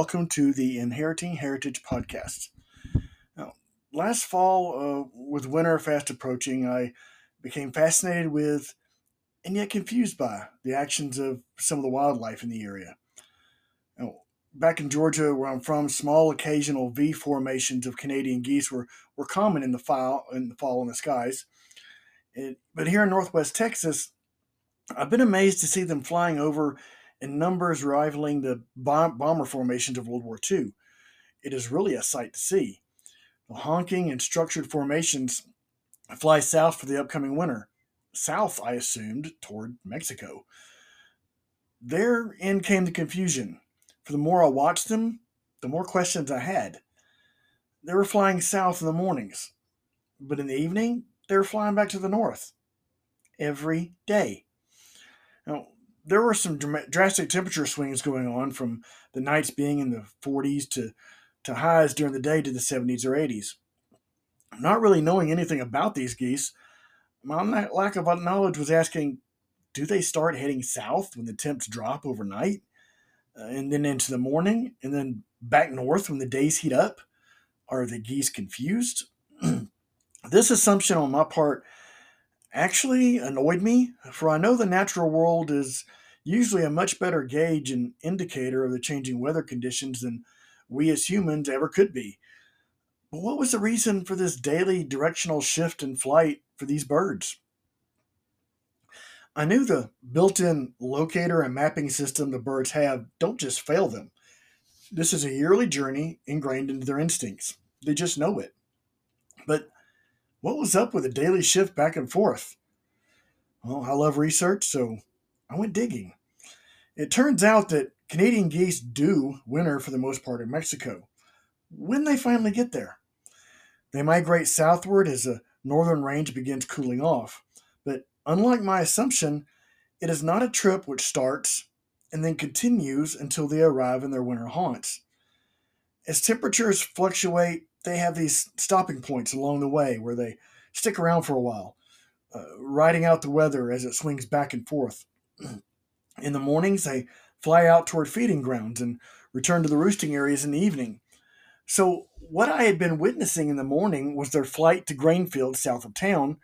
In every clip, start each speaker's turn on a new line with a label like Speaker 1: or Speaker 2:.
Speaker 1: welcome to the Inheriting Heritage podcast. Now, last fall, uh, with winter fast approaching, I became fascinated with and yet confused by the actions of some of the wildlife in the area. Now, back in Georgia, where I'm from, small occasional V formations of Canadian geese were, were common in the fall in the fall in the skies. It, but here in Northwest Texas, I've been amazed to see them flying over in numbers rivaling the bomb- bomber formations of World War II. It is really a sight to see. The honking and structured formations fly south for the upcoming winter. South, I assumed, toward Mexico. Therein came the confusion. For the more I watched them, the more questions I had. They were flying south in the mornings, but in the evening, they were flying back to the north every day. Now, there were some drastic temperature swings going on from the nights being in the 40s to, to highs during the day to the 70s or 80s. Not really knowing anything about these geese, my lack of knowledge was asking do they start heading south when the temps drop overnight uh, and then into the morning and then back north when the days heat up? Are the geese confused? this assumption on my part actually annoyed me, for I know the natural world is usually a much better gauge and indicator of the changing weather conditions than we as humans ever could be. But what was the reason for this daily directional shift in flight for these birds? I knew the built in locator and mapping system the birds have don't just fail them. This is a yearly journey ingrained into their instincts. They just know it. But what was up with the daily shift back and forth? Well, I love research, so I went digging. It turns out that Canadian geese do winter for the most part in Mexico when they finally get there. They migrate southward as the northern range begins cooling off. But unlike my assumption, it is not a trip which starts and then continues until they arrive in their winter haunts. As temperatures fluctuate, they have these stopping points along the way where they stick around for a while, uh, riding out the weather as it swings back and forth. in the mornings, they fly out toward feeding grounds and return to the roosting areas in the evening. So, what I had been witnessing in the morning was their flight to grain fields south of town,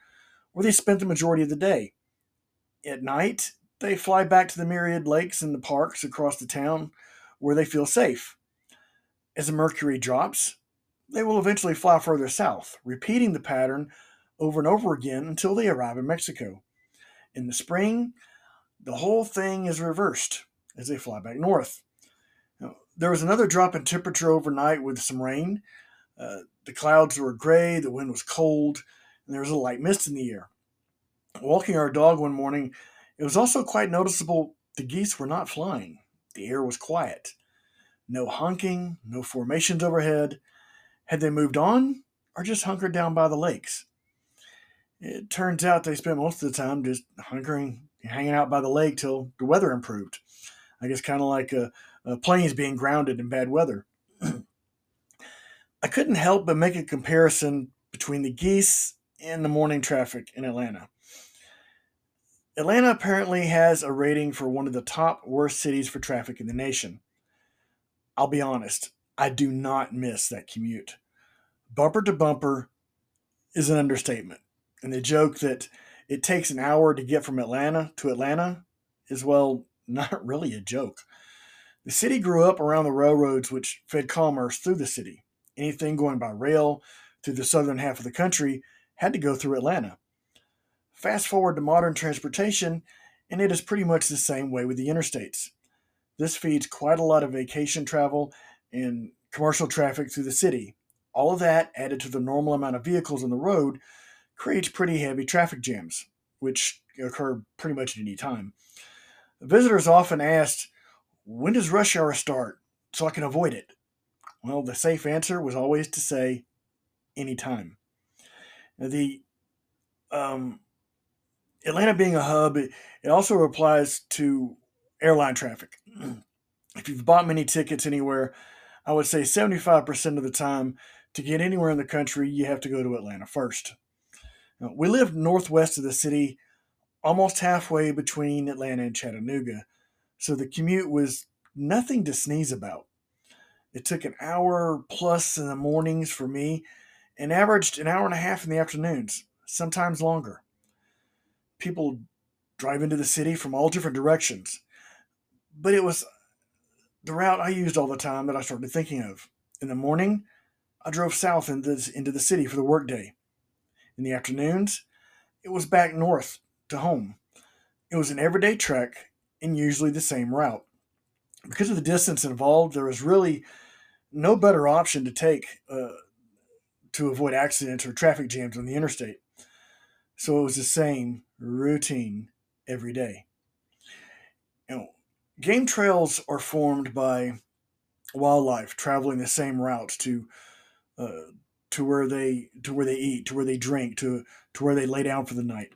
Speaker 1: where they spent the majority of the day. At night, they fly back to the myriad lakes and the parks across the town where they feel safe. As the mercury drops, they will eventually fly further south, repeating the pattern over and over again until they arrive in Mexico. In the spring, the whole thing is reversed as they fly back north. Now, there was another drop in temperature overnight with some rain. Uh, the clouds were gray, the wind was cold, and there was a light mist in the air. Walking our dog one morning, it was also quite noticeable the geese were not flying. The air was quiet. No honking, no formations overhead. Had they moved on or just hunkered down by the lakes? It turns out they spent most of the time just hunkering, hanging out by the lake till the weather improved. I guess kind of like a, a planes being grounded in bad weather. I couldn't help but make a comparison between the geese and the morning traffic in Atlanta. Atlanta apparently has a rating for one of the top worst cities for traffic in the nation. I'll be honest, I do not miss that commute. Bumper to bumper is an understatement. And the joke that it takes an hour to get from Atlanta to Atlanta is, well, not really a joke. The city grew up around the railroads which fed commerce through the city. Anything going by rail through the southern half of the country had to go through Atlanta. Fast forward to modern transportation, and it is pretty much the same way with the interstates. This feeds quite a lot of vacation travel and commercial traffic through the city. All of that, added to the normal amount of vehicles on the road, creates pretty heavy traffic jams, which occur pretty much at any time. Visitors often asked, When does rush hour start so I can avoid it? Well, the safe answer was always to say, Anytime. Now, the um, Atlanta being a hub, it, it also applies to airline traffic. if you've bought many tickets anywhere, I would say 75% of the time to get anywhere in the country, you have to go to Atlanta first. Now, we live northwest of the city, almost halfway between Atlanta and Chattanooga. So the commute was nothing to sneeze about. It took an hour plus in the mornings for me and averaged an hour and a half in the afternoons, sometimes longer. People drive into the city from all different directions, but it was the route I used all the time that I started thinking of. In the morning, I drove south into, into the city for the workday. In the afternoons, it was back north to home. It was an everyday trek and usually the same route. Because of the distance involved, there was really no better option to take uh, to avoid accidents or traffic jams on the interstate. So it was the same routine every day. You know, game trails are formed by wildlife traveling the same routes to uh, to where they to where they eat, to where they drink, to to where they lay down for the night.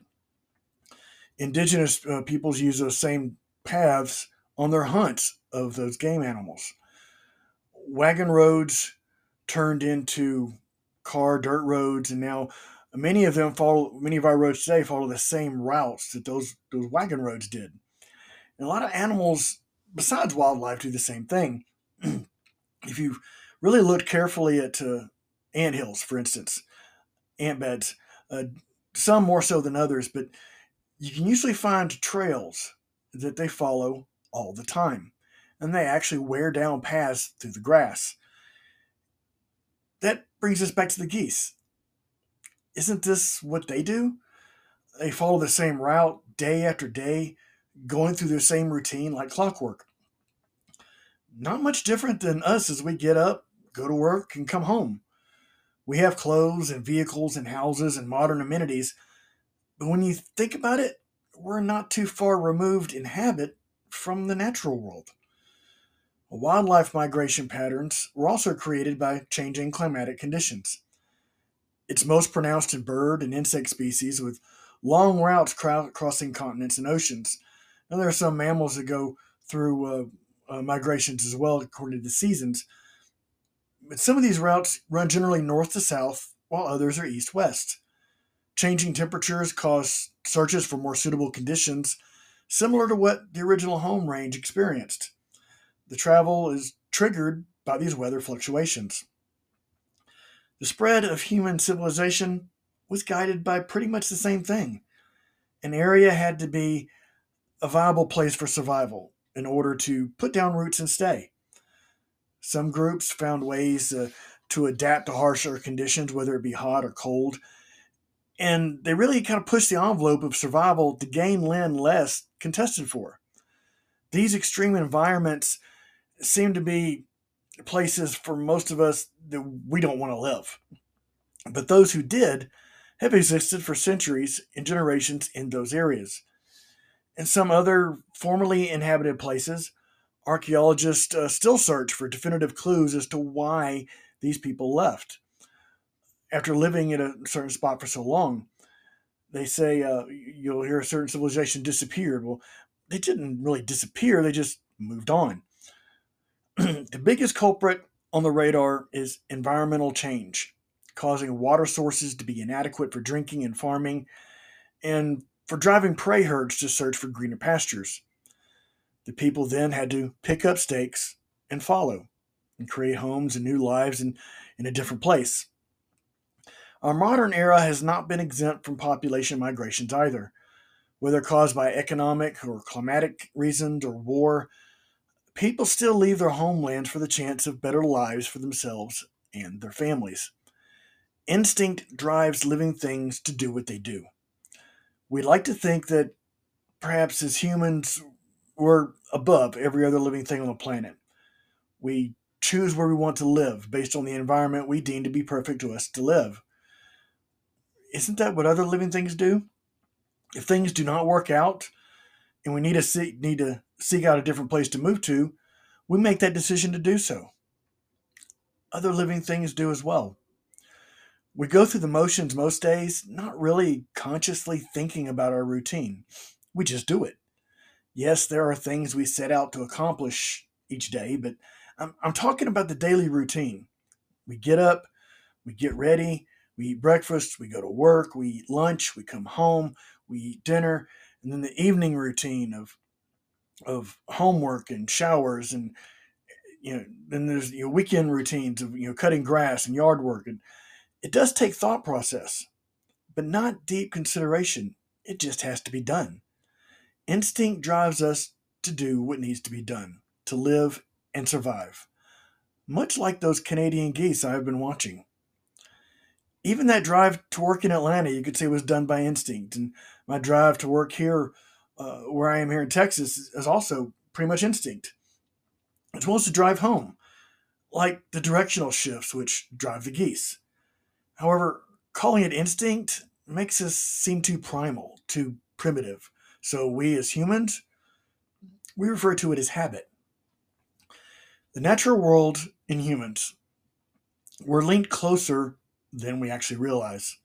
Speaker 1: Indigenous uh, peoples use those same paths on their hunts of those game animals. Wagon roads turned into car dirt roads, and now many of them follow. Many of our roads today follow the same routes that those those wagon roads did. And a lot of animals, besides wildlife, do the same thing. if you really look carefully at uh, ant hills, for instance, ant beds, uh, some more so than others, but you can usually find trails that they follow all the time. And they actually wear down paths through the grass. That brings us back to the geese. Isn't this what they do? They follow the same route day after day, going through their same routine like clockwork. Not much different than us as we get up, go to work, and come home. We have clothes and vehicles and houses and modern amenities, but when you think about it, we're not too far removed in habit from the natural world. Wildlife migration patterns were also created by changing climatic conditions. It's most pronounced in bird and insect species with long routes crossing continents and oceans. Now, there are some mammals that go through uh, uh, migrations as well, according to the seasons. But some of these routes run generally north to south, while others are east west. Changing temperatures cause searches for more suitable conditions, similar to what the original home range experienced. The travel is triggered by these weather fluctuations. The spread of human civilization was guided by pretty much the same thing. An area had to be a viable place for survival in order to put down roots and stay. Some groups found ways uh, to adapt to harsher conditions, whether it be hot or cold, and they really kind of pushed the envelope of survival to gain land less contested for. These extreme environments seem to be places for most of us that we don't want to live. But those who did have existed for centuries and generations in those areas. In some other formerly inhabited places, archaeologists uh, still search for definitive clues as to why these people left after living in a certain spot for so long, they say uh, you'll hear a certain civilization disappeared. Well, they didn't really disappear; they just moved on. the biggest culprit on the radar is environmental change, causing water sources to be inadequate for drinking and farming, and for driving prey herds to search for greener pastures. The people then had to pick up stakes and follow, and create homes and new lives in, in a different place. Our modern era has not been exempt from population migrations either. Whether caused by economic or climatic reasons or war, people still leave their homelands for the chance of better lives for themselves and their families. Instinct drives living things to do what they do. We like to think that perhaps as humans, we're above every other living thing on the planet. We choose where we want to live based on the environment we deem to be perfect to us to live isn't that what other living things do? If things do not work out and we need to seek, need to seek out a different place to move to, we make that decision to do so. Other living things do as well. We go through the motions most days, not really consciously thinking about our routine. We just do it. Yes, there are things we set out to accomplish each day, but I'm, I'm talking about the daily routine. We get up, we get ready, we eat breakfast, we go to work, we eat lunch, we come home, we eat dinner, and then the evening routine of of homework and showers and you know then there's you know, weekend routines of you know cutting grass and yard work and it does take thought process but not deep consideration. It just has to be done. Instinct drives us to do what needs to be done to live and survive. Much like those canadian geese i've been watching. Even that drive to work in atlanta you could say was done by instinct. And my drive to work here uh, where i am here in texas is also pretty much instinct. It's supposed to drive home, like the directional shifts which drive the geese. However, calling it instinct makes us seem too primal, too primitive. So we as humans, we refer to it as habit. The natural world and humans, we're linked closer than we actually realize,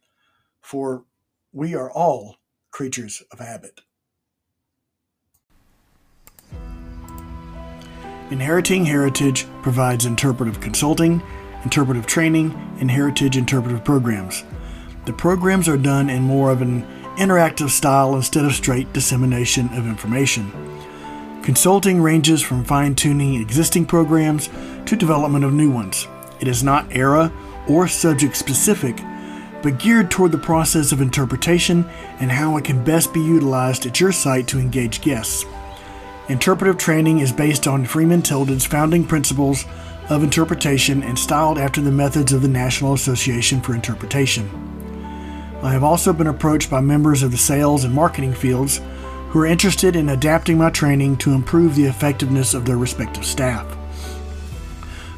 Speaker 1: for we are all creatures of habit. Inheriting Heritage provides interpretive consulting, interpretive training, and heritage interpretive programs. The programs are done in more of an interactive style instead of straight dissemination of information. Consulting ranges from fine tuning existing programs to development of new ones. It is not era or subject specific, but geared toward the process of interpretation and how it can best be utilized at your site to engage guests. Interpretive training is based on Freeman Tilden's founding principles of interpretation and styled after the methods of the National Association for Interpretation. I have also been approached by members of the sales and marketing fields who are interested in adapting my training to improve the effectiveness of their respective staff.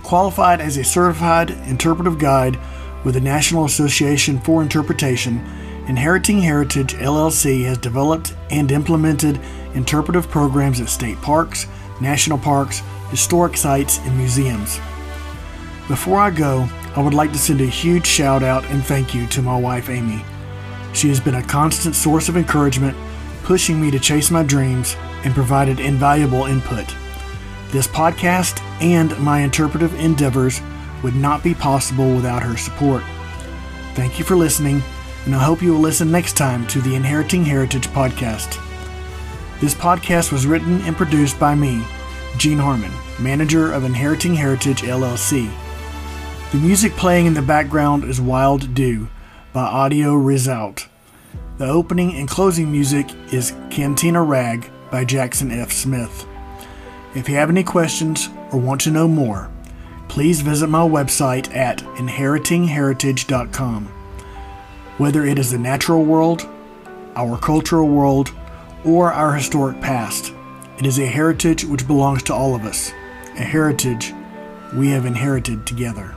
Speaker 1: Qualified as a certified interpretive guide with the National Association for Interpretation, Inheriting Heritage LLC has developed and implemented interpretive programs at state parks, national parks, historic sites, and museums. Before I go, I would like to send a huge shout out and thank you to my wife Amy. She has been a constant source of encouragement, pushing me to chase my dreams, and provided invaluable input. This podcast and my interpretive endeavors would not be possible without her support. Thank you for listening and I hope you will listen next time to the Inheriting Heritage podcast. This podcast was written and produced by me, Gene Harmon, manager of Inheriting Heritage LLC. The music playing in the background is Wild Dew by Audio Result. The opening and closing music is Cantina Rag by Jackson F. Smith. If you have any questions or want to know more, please visit my website at inheritingheritage.com. Whether it is the natural world, our cultural world, or our historic past, it is a heritage which belongs to all of us, a heritage we have inherited together.